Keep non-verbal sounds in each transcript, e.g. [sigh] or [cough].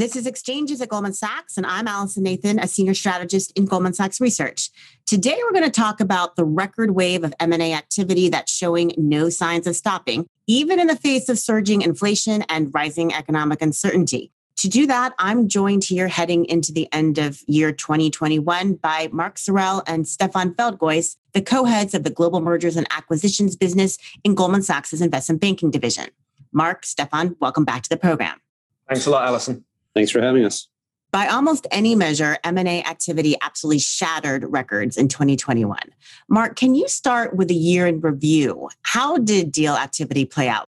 This is Exchanges at Goldman Sachs, and I'm Allison Nathan, a senior strategist in Goldman Sachs Research. Today, we're going to talk about the record wave of M&A activity that's showing no signs of stopping, even in the face of surging inflation and rising economic uncertainty. To do that, I'm joined here heading into the end of year 2021 by Mark Sorrell and Stephan Feldgoise, the co-heads of the global mergers and acquisitions business in Goldman Sachs' investment banking division. Mark, Stephan, welcome back to the program. Thanks a lot, Allison. Thanks for having us. By almost any measure, M&A activity absolutely shattered records in 2021. Mark, can you start with a year in review? How did deal activity play out?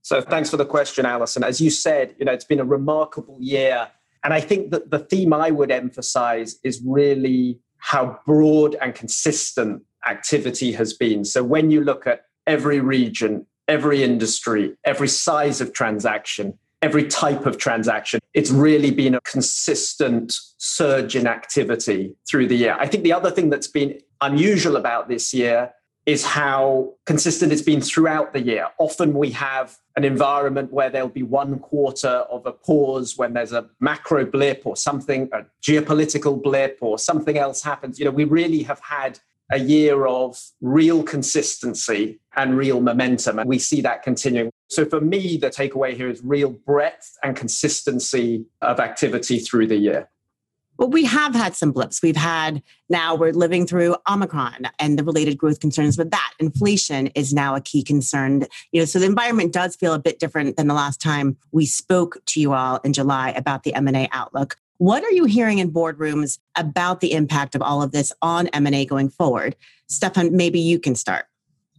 So thanks for the question, Allison. As you said, you know, it's been a remarkable year. And I think that the theme I would emphasize is really how broad and consistent activity has been. So when you look at every region, every industry, every size of transaction, every type of transaction. It's really been a consistent surge in activity through the year. I think the other thing that's been unusual about this year is how consistent it's been throughout the year. Often we have an environment where there'll be one quarter of a pause when there's a macro blip or something, a geopolitical blip or something else happens. You know, we really have had a year of real consistency and real momentum. And we see that continuing. So for me, the takeaway here is real breadth and consistency of activity through the year. Well, we have had some blips. We've had now we're living through Omicron and the related growth concerns with that. Inflation is now a key concern. You know, so the environment does feel a bit different than the last time we spoke to you all in July about the M&A outlook. What are you hearing in boardrooms about the impact of all of this on M&A going forward? Stephan, maybe you can start.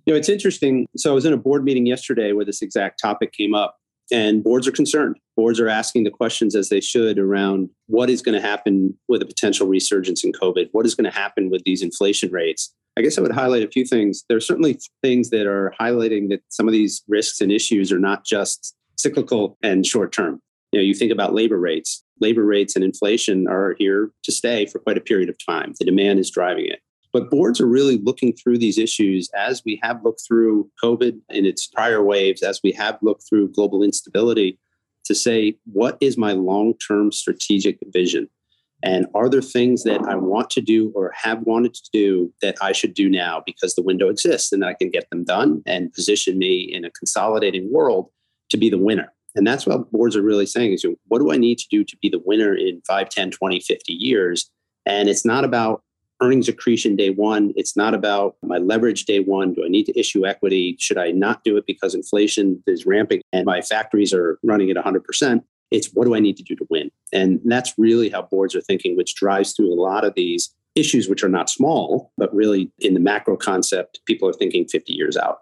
You know, it's interesting. So I was in a board meeting yesterday where this exact topic came up, and boards are concerned. Boards are asking the questions as they should around what is going to happen with a potential resurgence in COVID? What is going to happen with these inflation rates? I guess I would highlight a few things. There are certainly things that are highlighting that some of these risks and issues are not just cyclical and short term. You know, you think about labor rates labor rates and inflation are here to stay for quite a period of time. The demand is driving it. But boards are really looking through these issues as we have looked through COVID in its prior waves, as we have looked through global instability to say, what is my long term strategic vision? And are there things that I want to do or have wanted to do that I should do now because the window exists and I can get them done and position me in a consolidating world to be the winner? And that's what boards are really saying is what do I need to do to be the winner in 5, 10, 20, 50 years? And it's not about earnings accretion day one. It's not about my leverage day one. Do I need to issue equity? Should I not do it because inflation is ramping and my factories are running at 100%? It's what do I need to do to win? And that's really how boards are thinking, which drives through a lot of these issues, which are not small, but really in the macro concept, people are thinking 50 years out.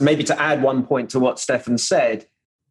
Maybe to add one point to what Stephan said,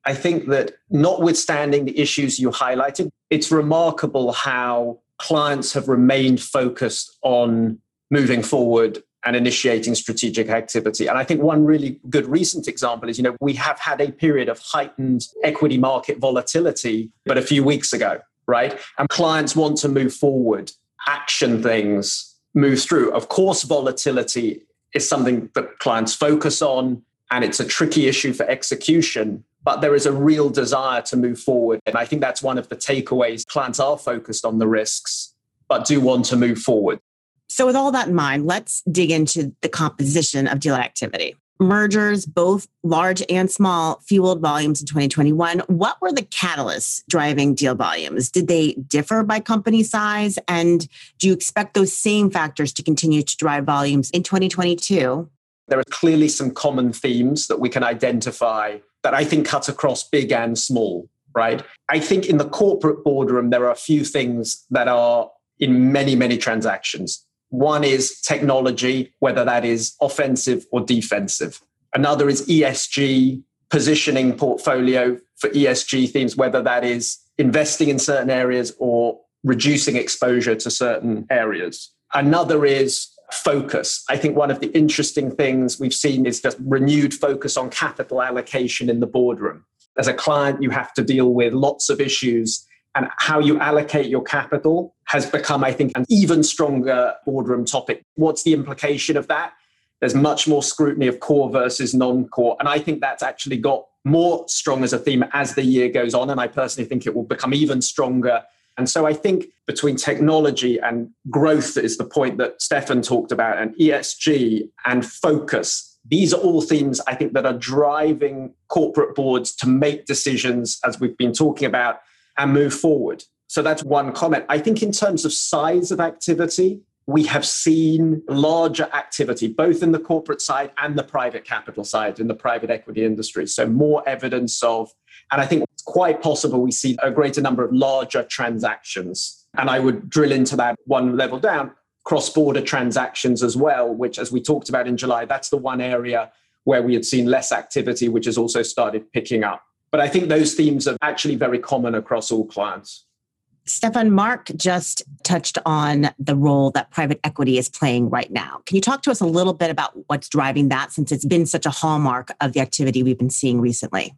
I think that notwithstanding the issues you highlighted, it's remarkable how clients have remained focused on moving forward and initiating strategic activity. And I think one really good recent example is, you know, we have had a period of heightened equity market volatility, but a few weeks ago, right? And clients want to move forward, action things, move through. Of course, volatility is something that clients focus on, and it's a tricky issue for execution but there is a real desire to move forward. And I think that's one of the takeaways. Clients are focused on the risks, but do want to move forward. So, with all that in mind, let's dig into the composition of deal activity. Mergers, both large and small, fueled volumes in 2021. What were the catalysts driving deal volumes? Did they differ by company size? And do you expect those same factors to continue to drive volumes in 2022? There are clearly some common themes that we can identify that I think cut across big and small, right? I think in the corporate boardroom, there are a few things that are in many, many transactions. One is technology, whether that is offensive or defensive. Another is ESG, positioning portfolio for ESG themes, whether that is investing in certain areas or reducing exposure to certain areas. Another is focus. I think one of the interesting things we've seen is just renewed focus on capital allocation in the boardroom. As a client, you have to deal with lots of issues, and how you allocate your capital has become, I think, an even stronger boardroom topic. What's the implication of that? There's much more scrutiny of core versus non core. And I think that's actually got more strong as a theme as the year goes on. And I personally think it will become even stronger. And so I think between technology and growth is the point that Stephan talked about, and ESG and focus. These are all themes I think that are driving corporate boards to make decisions, as we've been talking about, and move forward. So that's one comment. I think in terms of size of activity, we have seen larger activity, both in the corporate side and the private capital side in the private equity industry. So, more evidence of, and I think it's quite possible we see a greater number of larger transactions. And I would drill into that one level down cross border transactions as well, which, as we talked about in July, that's the one area where we had seen less activity, which has also started picking up. But I think those themes are actually very common across all clients. Stephan, Mark just touched on the role that private equity is playing right now. Can you talk to us a little bit about what's driving that since it's been such a hallmark of the activity we've been seeing recently?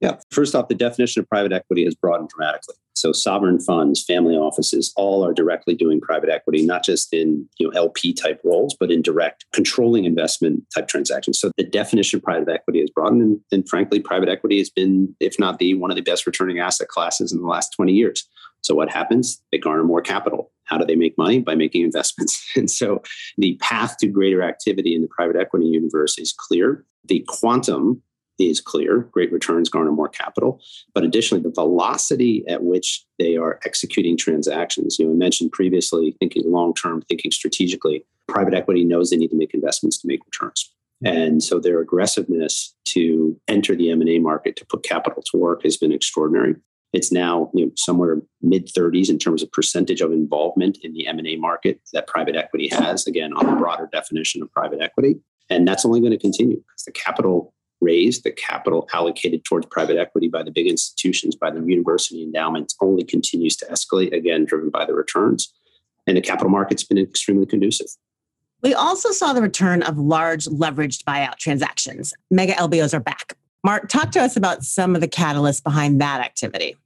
Yeah. First off, the definition of private equity has broadened dramatically. So sovereign funds, family offices, all are directly doing private equity, not just in you know LP type roles, but in direct controlling investment type transactions. So the definition of private equity has broadened, and, and frankly, private equity has been, if not the one of the best returning asset classes in the last 20 years. So what happens? They garner more capital. How do they make money? By making investments. [laughs] And so the path to greater activity in the private equity universe is clear. The quantum is clear. Great returns garner more capital. But additionally, the velocity at which they are executing transactions. You know, I mentioned previously thinking long term, thinking strategically. Private equity knows they need to make investments to make returns. And so their aggressiveness to enter the M&A market to put capital to work has been extraordinary. It's now you know, somewhere mid 30s in terms of percentage of involvement in the M&A market that private equity has, again, on the broader definition of private equity. And that's only going to continue because the capital raised, the capital allocated towards private equity by the big institutions, by the university endowments only continues to escalate, again, driven by the returns. And the capital market's been extremely conducive. We also saw the return of large leveraged buyout transactions. Mega LBOs are back. Mark, talk to us about some of the catalysts behind that activity.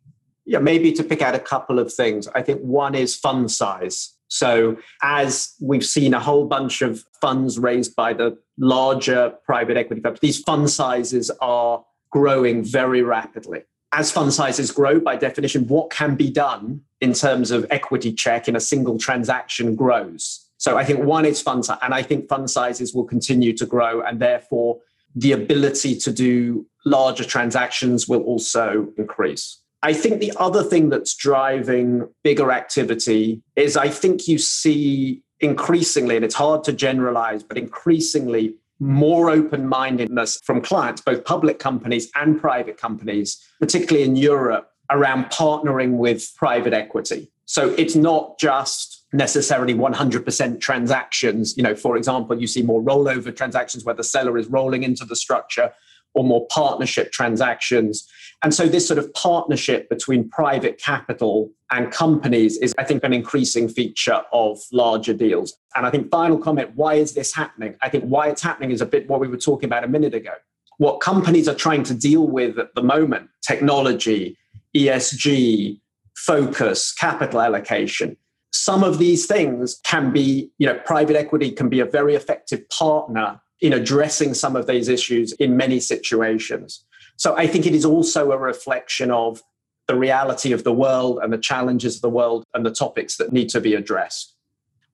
Yeah, maybe to pick out a couple of things. I think one is fund size. So, as we've seen a whole bunch of funds raised by the larger private equity firms, these fund sizes are growing very rapidly. As fund sizes grow, by definition, what can be done in terms of equity check in a single transaction grows. So, I think one is fund size, and I think fund sizes will continue to grow, and therefore the ability to do larger transactions will also increase. I think the other thing that's driving bigger activity is I think you see increasingly, and it's hard to generalize, but increasingly more open mindedness from clients, both public companies and private companies, particularly in Europe, around partnering with private equity. So it's not just necessarily 100% transactions. You know, for example, you see more rollover transactions where the seller is rolling into the structure or more partnership transactions. And so this sort of partnership between private capital and companies is, I think, an increasing feature of larger deals. And I think final comment, why is this happening? I think why it's happening is a bit what we were talking about a minute ago. What companies are trying to deal with at the moment, technology, ESG, focus, capital allocation, some of these things can be, you know, private equity can be a very effective partner in addressing some of these issues in many situations. So I think it is also a reflection of the reality of the world and the challenges of the world and the topics that need to be addressed.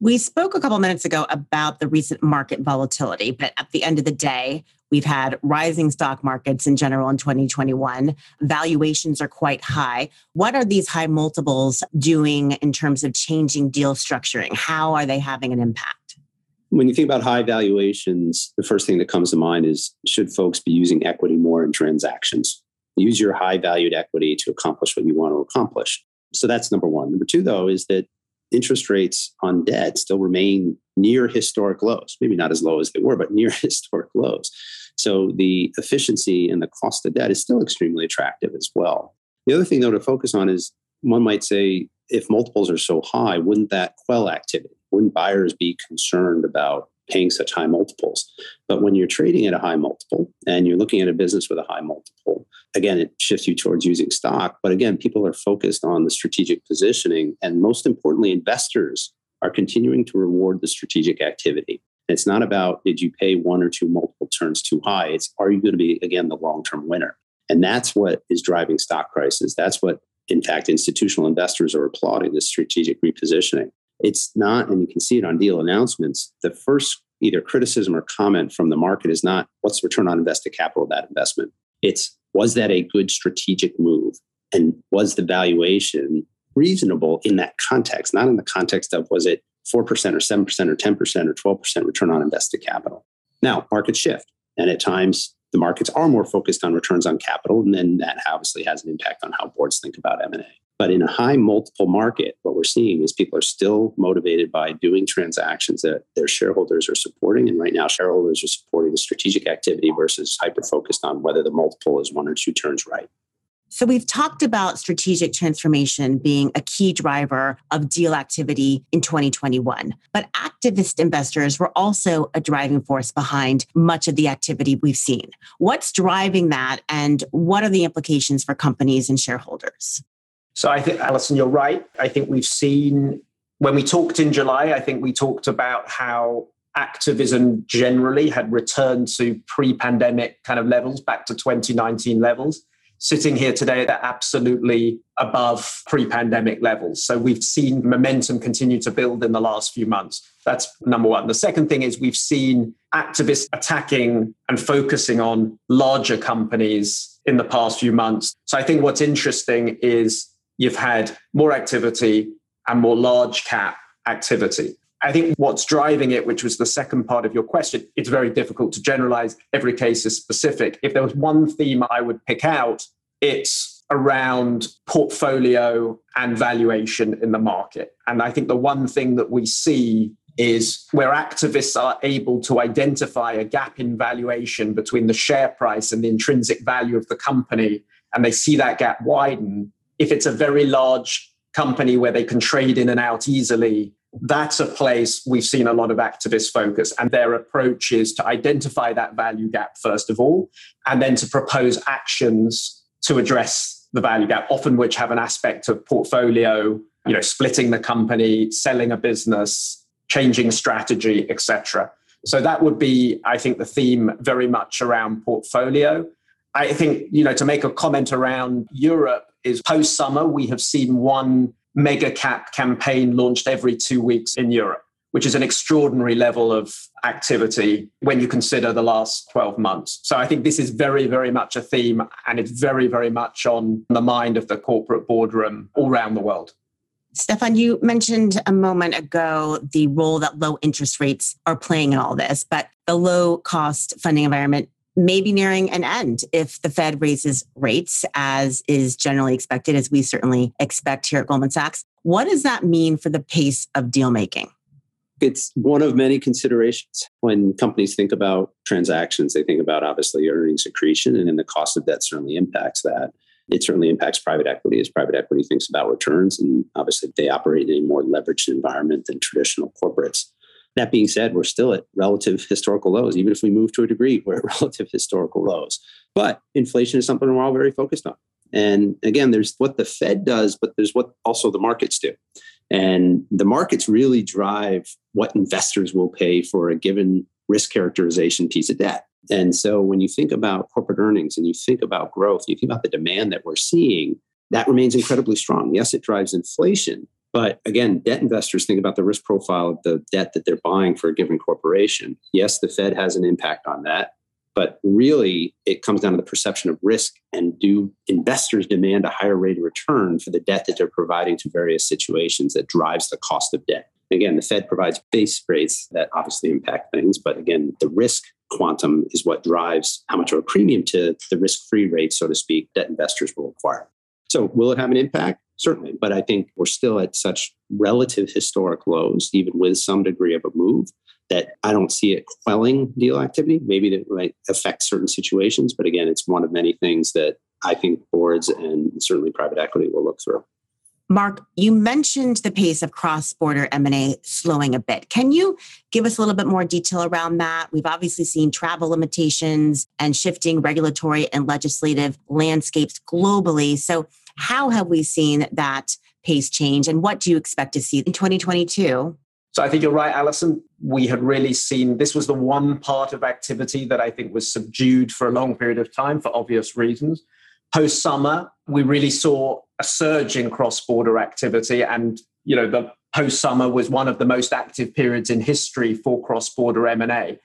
We spoke a couple minutes ago about the recent market volatility, but at the end of the day, we've had rising stock markets in general in 2021. Valuations are quite high. What are these high multiples doing in terms of changing deal structuring? How are they having an impact? When you think about high valuations, the first thing that comes to mind is should folks be using equity more in transactions? Use your high valued equity to accomplish what you want to accomplish. So that's number one. Number two, though, is that interest rates on debt still remain near historic lows, maybe not as low as they were, but near [laughs] historic lows. So the efficiency and the cost of debt is still extremely attractive as well. The other thing, though, to focus on is one might say if multiples are so high, wouldn't that quell activity? Wouldn't buyers be concerned about paying such high multiples? But when you're trading at a high multiple and you're looking at a business with a high multiple, again, it shifts you towards using stock. But again, people are focused on the strategic positioning. And most importantly, investors are continuing to reward the strategic activity. It's not about did you pay one or two multiple turns too high? It's are you going to be, again, the long term winner? And that's what is driving stock prices. That's what, in fact, institutional investors are applauding this strategic repositioning. It's not, and you can see it on deal announcements, the first either criticism or comment from the market is not what's the return on invested capital of that investment. It's was that a good strategic move? And was the valuation reasonable in that context, not in the context of was it 4% or 7% or 10% or 12% return on invested capital. Now, markets shift. And at times, the markets are more focused on returns on capital. And then that obviously has an impact on how boards think about M&A. But in a high multiple market, what we're seeing is people are still motivated by doing transactions that their shareholders are supporting. And right now, shareholders are supporting the strategic activity versus hyper focused on whether the multiple is one or two turns right. So, we've talked about strategic transformation being a key driver of deal activity in 2021. But activist investors were also a driving force behind much of the activity we've seen. What's driving that, and what are the implications for companies and shareholders? So I think, Allison, you're right. I think we've seen, when we talked in July, I think we talked about how activism generally had returned to pre pandemic kind of levels, back to 2019 levels. Sitting here today, they're absolutely above pre pandemic levels. So we've seen momentum continue to build in the last few months. That's number one. The second thing is we've seen activists attacking and focusing on larger companies in the past few months. So I think what's interesting is you've had more activity and more large cap activity. I think what's driving it, which was the second part of your question, it's very difficult to generalize. Every case is specific. If there was one theme I would pick out, it's around portfolio and valuation in the market. And I think the one thing that we see is where activists are able to identify a gap in valuation between the share price and the intrinsic value of the company, and they see that gap widen, if it's a very large company where they can trade in and out easily, that's a place we've seen a lot of activists focus. And their approach is to identify that value gap, first of all, and then to propose actions to address the value gap, often which have an aspect of portfolio, you know, splitting the company, selling a business, changing strategy, etc. So that would be, I think, the theme very much around portfolio. I think, you know, to make a comment around Europe, is post summer, we have seen one mega cap campaign launched every two weeks in Europe, which is an extraordinary level of activity when you consider the last 12 months. So I think this is very, very much a theme and it's very, very much on the mind of the corporate boardroom all around the world. Stephan, you mentioned a moment ago the role that low interest rates are playing in all this, but the low cost funding environment may be nearing an end if the Fed raises rates, as is generally expected, as we certainly expect here at Goldman Sachs. What does that mean for the pace of deal making? It's one of many considerations when companies think about transactions. They think about obviously earnings accretion, and then the cost of debt certainly impacts that. It certainly impacts private equity as private equity thinks about returns. And obviously, they operate in a more leveraged environment than traditional corporates. That being said, we're still at relative historical lows. Even if we move to a degree, we're at [laughs] relative historical lows. But inflation is something we're all very focused on. And again, there's what the Fed does, but there's what also the markets do. And the markets really drive what investors will pay for a given risk characterization piece of debt. And so when you think about corporate earnings and you think about growth, you think about the demand that we're seeing, that remains incredibly strong. Yes, it drives inflation, but again, debt investors think about the risk profile of the debt that they're buying for a given corporation. Yes, the Fed has an impact on that, but really it comes down to the perception of risk and do investors demand a higher rate of return for the debt that they're providing to various situations that drives the cost of debt. Again, the Fed provides base rates that obviously impact things, but again, the risk quantum is what drives how much of a premium to the risk free rate, so to speak, that investors will acquire. So, will it have an impact? Certainly. But I think we're still at such relative historic lows, even with some degree of a move, that I don't see it quelling deal activity. Maybe that might affect certain situations. But again, it's one of many things that I think boards and certainly private equity will look through. Mark, you mentioned the pace of cross-border M&A slowing a bit. Can you give us a little bit more detail around that? We've obviously seen travel limitations and shifting regulatory and legislative landscapes globally. So how have we seen that pace change and what do you expect to see in 2022? So I think you're right, Allison. We had really seen this was the one part of activity that I think was subdued for a long period of time for obvious reasons. Post summer, we really saw a surge in cross border activity. And, you know, the post summer was one of the most active periods in history for cross border M&A.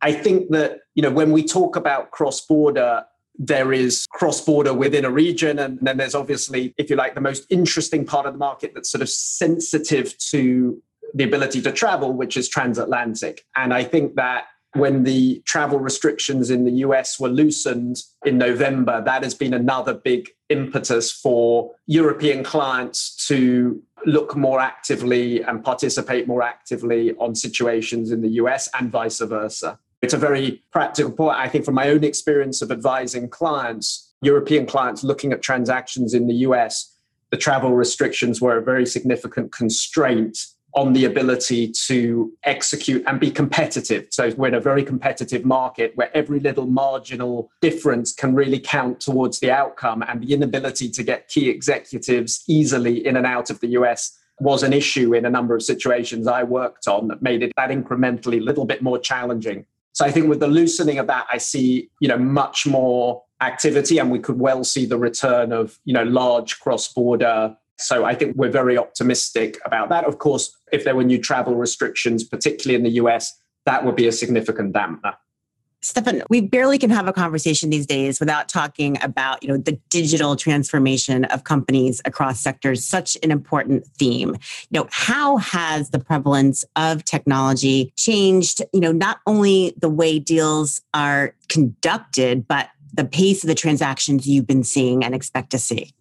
I think that, you know, when we talk about cross border, there is cross border within a region. And then there's obviously, if you like, the most interesting part of the market that's sort of sensitive to the ability to travel, which is transatlantic. And I think that when the travel restrictions in the US were loosened in November, that has been another big impetus for European clients to look more actively and participate more actively on situations in the US and vice versa. It's a very practical point. I think from my own experience of advising clients, European clients looking at transactions in the US, the travel restrictions were a very significant constraint on the ability to execute and be competitive. So we're in a very competitive market where every little marginal difference can really count towards the outcome. And the inability to get key executives easily in and out of the US was an issue in a number of situations I worked on that made it that incrementally a little bit more challenging. So I think with the loosening of that, I see, you know, much more activity and we could well see the return of, you know, large cross-border so I think we're very optimistic about that. Of course, if there were new travel restrictions, particularly in the US, that would be a significant dampener. Stephan, we barely can have a conversation these days without talking about, you know, the digital transformation of companies across sectors, such an important theme. You know, how has the prevalence of technology changed, you know, not only the way deals are conducted, but the pace of the transactions you've been seeing and expect to see?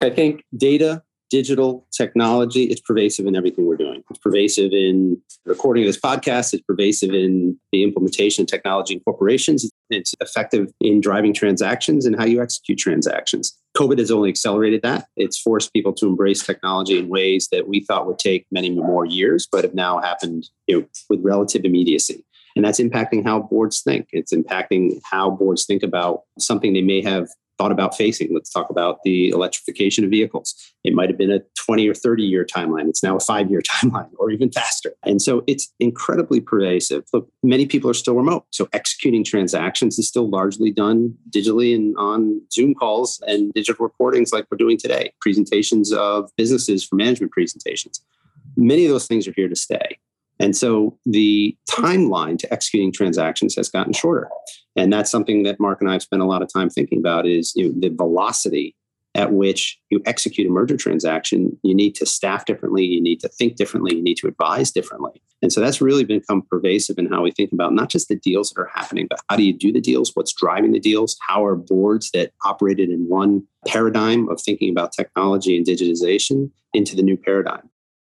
I think data digital technology, it's pervasive in everything we're doing. It's pervasive in recording this podcast. It's pervasive in the implementation of technology in corporations. It's effective in driving transactions and how you execute transactions. COVID has only accelerated that. It's forced people to embrace technology in ways that we thought would take many more years, but have now happened you know, with relative immediacy. And that's impacting how boards think. It's impacting how boards think about something they may have thought about facing. Let's talk about the electrification of vehicles. It might have been a 20 or 30 year timeline. It's now a five year [laughs] timeline or even faster. And so it's incredibly pervasive. Look, many people are still remote. So executing transactions is still largely done digitally and on Zoom calls and digital recordings like we're doing today, presentations of businesses for management presentations. Many of those things are here to stay. And so the timeline to executing transactions has gotten shorter. And that's something that Mark and I have spent a lot of time thinking about is you know, the velocity at which you execute a merger transaction, you need to staff differently, you need to think differently, you need to advise differently. And so that's really become pervasive in how we think about not just the deals that are happening, but how do you do the deals? What's driving the deals? How are boards that operated in one paradigm of thinking about technology and digitization into the new paradigm?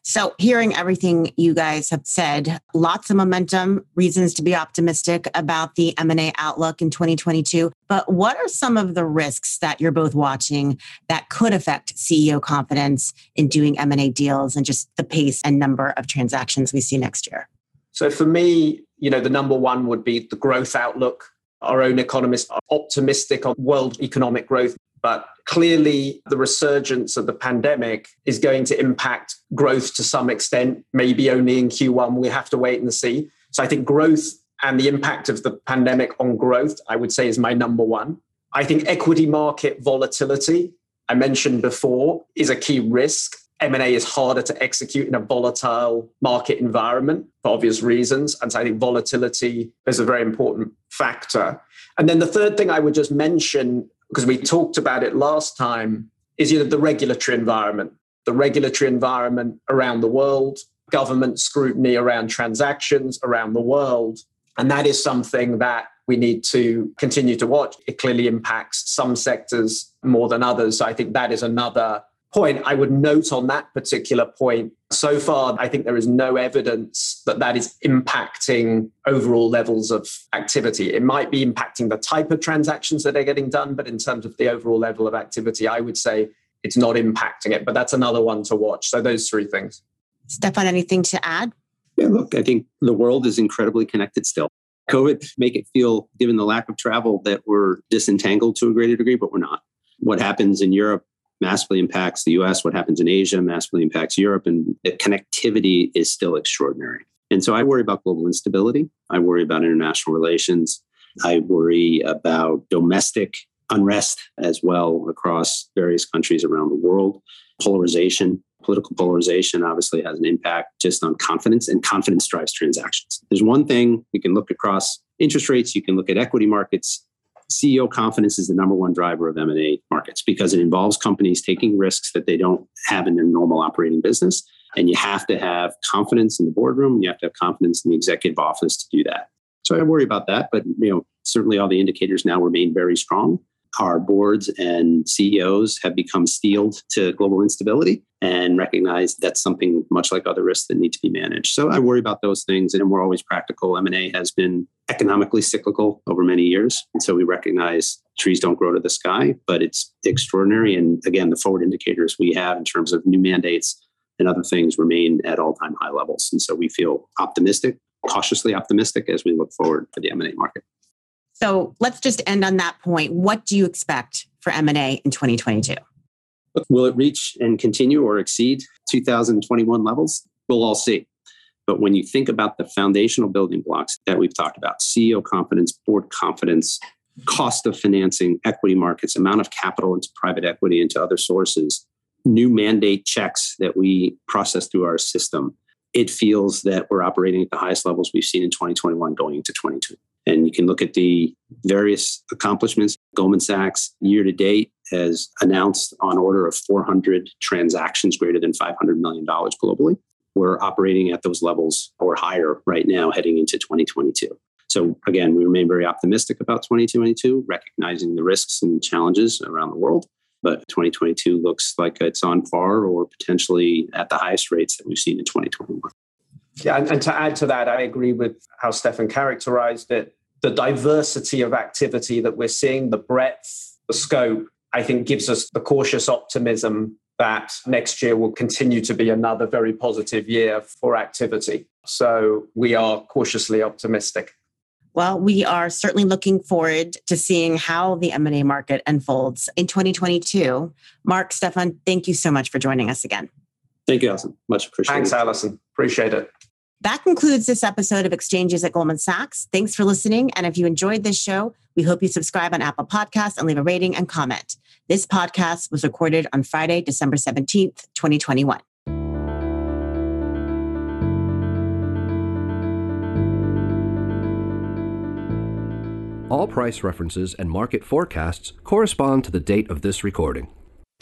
So, hearing everything you guys have said, lots of momentum, reasons to be optimistic about the M&A outlook in 2022. But what are some of the risks that you're both watching that could affect CEO confidence in doing M&A deals and just the pace and number of transactions we see next year? So, for me, you know, the number one would be the growth outlook. Our own economists are optimistic on world economic growth but clearly, the resurgence of the pandemic is going to impact growth to some extent, maybe only in Q1. We have to wait and see. So I think growth and the impact of the pandemic on growth, I would say, is my number one. I think equity market volatility, I mentioned before, is a key risk. M&A is harder to execute in a volatile market environment for obvious reasons. And so I think volatility is a very important factor. And then the third thing I would just mention because we talked about it last time, is you know, the regulatory environment, the regulatory environment around the world, government scrutiny around transactions around the world. And that is something that we need to continue to watch. It clearly impacts some sectors more than others. So I think that is another point I would note on that particular point. So far, I think there is no evidence that that is impacting overall levels of activity. It might be impacting the type of transactions that are getting done, but in terms of the overall level of activity, I would say it's not impacting it. But that's another one to watch. So those three things. Stephan, anything to add? Yeah, look, I think the world is incredibly connected still. COVID make it feel, given the lack of travel, that we're disentangled to a greater degree, but we're not. What happens in Europe massively impacts the US, what happens in Asia massively impacts Europe, and the connectivity is still extraordinary. And so I worry about global instability. I worry about international relations. I worry about domestic unrest as well across various countries around the world. Polarization, political polarization obviously has an impact just on confidence, and confidence drives transactions. There's one thing you can look across interest rates, you can look at equity markets. CEO confidence is the number one driver of M&A markets because it involves companies taking risks that they don't have in their normal operating business. And you have to have confidence in the boardroom. You have to have confidence in the executive office to do that. So I worry about that, but you know, certainly all the indicators now remain very strong. Our boards and CEOs have become steeled to global instability and recognize that's something much like other risks that need to be managed. So I worry about those things, and we're always practical. M&A has been economically cyclical over many years, and so we recognize trees don't grow to the sky, but it's extraordinary. And again, the forward indicators we have in terms of new mandates and other things remain at all-time high levels, and so we feel optimistic, cautiously optimistic as we look forward for the M&A market. So let's just end on that point. What do you expect for M&A in 2022? Will it reach and continue or exceed 2021 levels? We'll all see. But when you think about the foundational building blocks that we've talked about CEO confidence, board confidence, cost of financing, equity markets, amount of capital into private equity, into other sources, new mandate checks that we process through our system, it feels that we're operating at the highest levels we've seen in 2021 going into 22. And you can look at the various accomplishments. Goldman Sachs year to date has announced on order of 400 transactions greater than $500 million globally. We're operating at those levels or higher right now heading into 2022. So again, we remain very optimistic about 2022, recognizing the risks and challenges around the world. But 2022 looks like it's on par or potentially at the highest rates that we've seen in 2021. Yeah, and, and, to add to that, I agree with how Stephan characterized it. The diversity of activity that we're seeing, the breadth, the scope, I think gives us the cautious optimism that next year will continue to be another very positive year for activity. So we are cautiously optimistic. Well, we are certainly looking forward to seeing how the M&A market unfolds in 2022. Mark, Stephan, thank you so much for joining us again. Thank you, Allison. Much appreciated. Thanks, Allison. Appreciate it. That concludes this episode of Exchanges at Goldman Sachs. Thanks for listening. And if you enjoyed this show, we hope you subscribe on Apple Podcasts and leave a rating and comment. This podcast was recorded on Friday, December 17th, 2021. All price references and market forecasts correspond to the date of this recording.